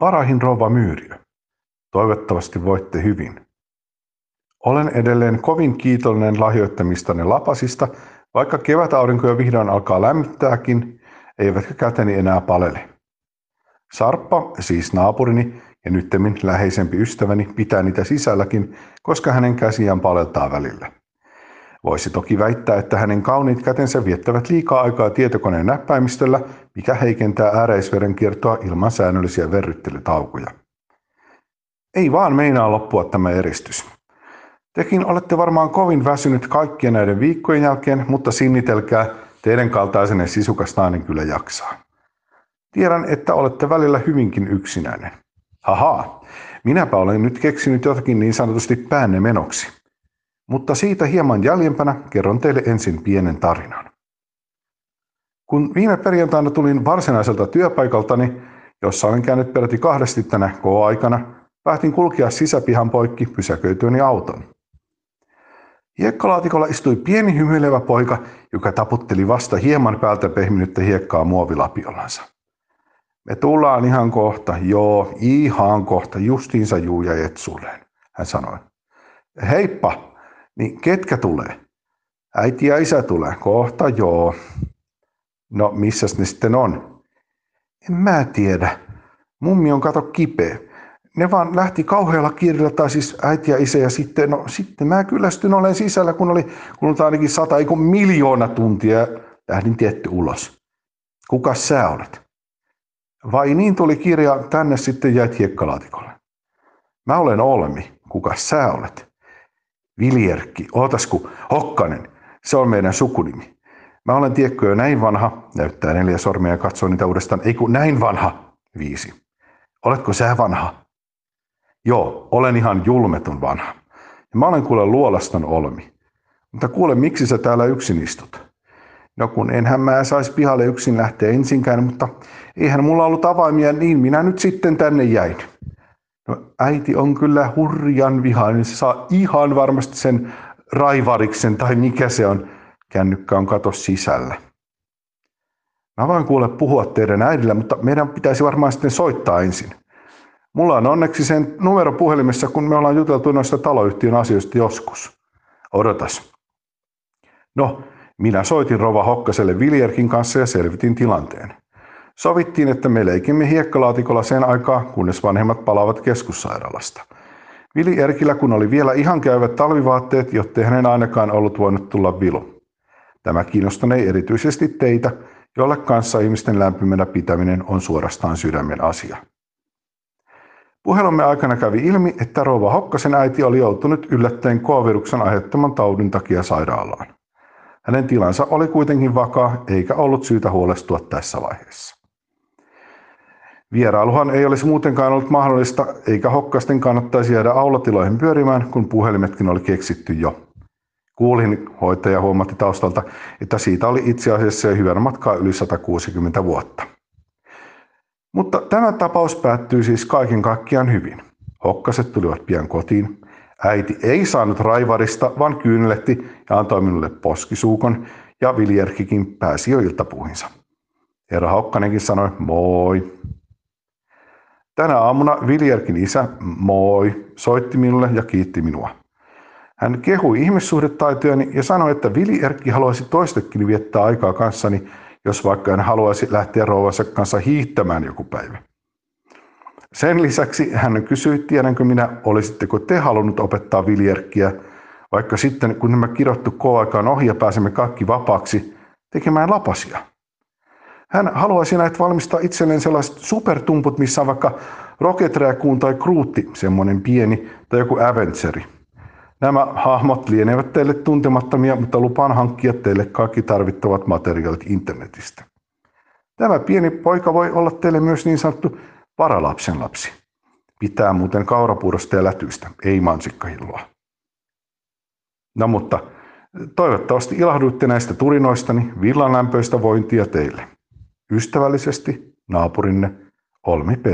Parahin rouva Myyriö. Toivottavasti voitte hyvin. Olen edelleen kovin kiitollinen lahjoittamistanne lapasista, vaikka kevätaurinko jo vihdoin alkaa lämmittääkin, eivätkä käteni enää palele. Sarppa, siis naapurini ja nyttemmin läheisempi ystäväni, pitää niitä sisälläkin, koska hänen käsiään paleltaa välillä. Voisi toki väittää, että hänen kauniit kätensä viettävät liikaa aikaa tietokoneen näppäimistöllä, mikä heikentää ääreisverenkiertoa ilman säännöllisiä verryttelytaukoja. Ei vaan meinaa loppua tämä eristys. Tekin olette varmaan kovin väsynyt kaikkien näiden viikkojen jälkeen, mutta sinnitelkää, teidän kaltaisenne sisukas nainen kyllä jaksaa. Tiedän, että olette välillä hyvinkin yksinäinen. Haha, minäpä olen nyt keksinyt jotakin niin sanotusti päänne menoksi. Mutta siitä hieman jäljempänä kerron teille ensin pienen tarinan. Kun viime perjantaina tulin varsinaiselta työpaikaltani, jossa olen käynyt peräti kahdesti tänä K-aikana, päätin kulkea sisäpihan poikki pysäköityöni auton. Hiekkalaatikolla istui pieni hymyilevä poika, joka taputteli vasta hieman päältä pehminyttä hiekkaa muovilapiollansa. Me tullaan ihan kohta, joo, ihan kohta, justiinsa juu ja etsulleen, hän sanoi. Heippa, niin ketkä tulee? Äiti ja isä tulee, kohta joo. No, missäs ne sitten on? En mä tiedä. Mummi on kato kipeä ne vaan lähti kauhealla kiireellä, tai siis äiti ja isä, ja sitten, no, sitten mä kyllästyn olen sisällä, kun oli kulunut ainakin sata, ei miljoona tuntia, lähdin tietty ulos. Kuka sä olet? Vai niin tuli kirja, tänne sitten jäit hiekkalaatikolle. Mä olen Olmi, kuka sä olet? Viljerkki, ootasku, Hokkanen, se on meidän sukunimi. Mä olen tiekko jo näin vanha, näyttää neljä sormia ja katsoo niitä uudestaan, ei kun näin vanha, viisi. Oletko sä vanha? Joo, olen ihan julmetun vanha. Ja mä olen kuule luolaston olmi. Mutta kuule, miksi sä täällä yksin istut? No kun enhän mä saisi pihalle yksin lähteä ensinkään, mutta eihän mulla ollut avaimia, niin minä nyt sitten tänne jäin. No äiti on kyllä hurjan vihainen, se saa ihan varmasti sen raivariksen tai mikä se on. Kännykkä on kato sisällä. Mä voin kuule puhua teidän äidillä, mutta meidän pitäisi varmaan sitten soittaa ensin. Mulla on onneksi sen numero puhelimessa, kun me ollaan juteltu noista taloyhtiön asioista joskus. Odotas. No, minä soitin Rova Hokkaselle Viljerkin kanssa ja selvitin tilanteen. Sovittiin, että me leikimme hiekkalaatikolla sen aikaa, kunnes vanhemmat palaavat keskussairaalasta. Vili Erkillä kun oli vielä ihan käyvät talvivaatteet, jottei hänen ainakaan ollut voinut tulla vilu. Tämä kiinnostanei erityisesti teitä, jolle kanssa ihmisten lämpimänä pitäminen on suorastaan sydämen asia. Puhelumme aikana kävi ilmi, että rouva Hokkasen äiti oli joutunut yllättäen K-viruksen aiheuttaman taudin takia sairaalaan. Hänen tilansa oli kuitenkin vakaa, eikä ollut syytä huolestua tässä vaiheessa. Vierailuhan ei olisi muutenkaan ollut mahdollista, eikä Hokkasten kannattaisi jäädä aulatiloihin pyörimään, kun puhelimetkin oli keksitty jo. Kuulin, hoitaja huomatti taustalta, että siitä oli itse asiassa jo hyvän matkaa yli 160 vuotta. Mutta tämä tapaus päättyy siis kaiken kaikkiaan hyvin. Hokkaset tulivat pian kotiin. Äiti ei saanut raivarista, vaan kyynelehti ja antoi minulle poskisuukon, ja Viljerkikin pääsi jo iltapuuhinsa. Herra Hokkanenkin sanoi moi. Tänä aamuna Viljerkin isä, moi, soitti minulle ja kiitti minua. Hän kehui ihmissuhdetaitojani ja sanoi, että Vili Erkki haluaisi toistekin viettää aikaa kanssani jos vaikka hän haluaisi lähteä rouvansa kanssa hiihtämään joku päivä. Sen lisäksi hän kysyi, tiedänkö minä, olisitteko te halunnut opettaa viljerkkiä, vaikka sitten kun nämä kirottu k on ohi ja pääsemme kaikki vapaaksi tekemään lapasia. Hän haluaisi näitä valmistaa itselleen sellaiset supertumput, missä on vaikka Rocket Raccoon tai Kruutti, semmoinen pieni, tai joku Avengeri. Nämä hahmot lienevät teille tuntemattomia, mutta lupaan hankkia teille kaikki tarvittavat materiaalit internetistä. Tämä pieni poika voi olla teille myös niin sanottu paralapsen lapsi. Pitää muuten kaurapuurosta ja lätyistä, ei mansikkahilloa. No mutta toivottavasti ilahduitte näistä turinoistani villanlämpöistä vointia teille. Ystävällisesti naapurinne Olmi P.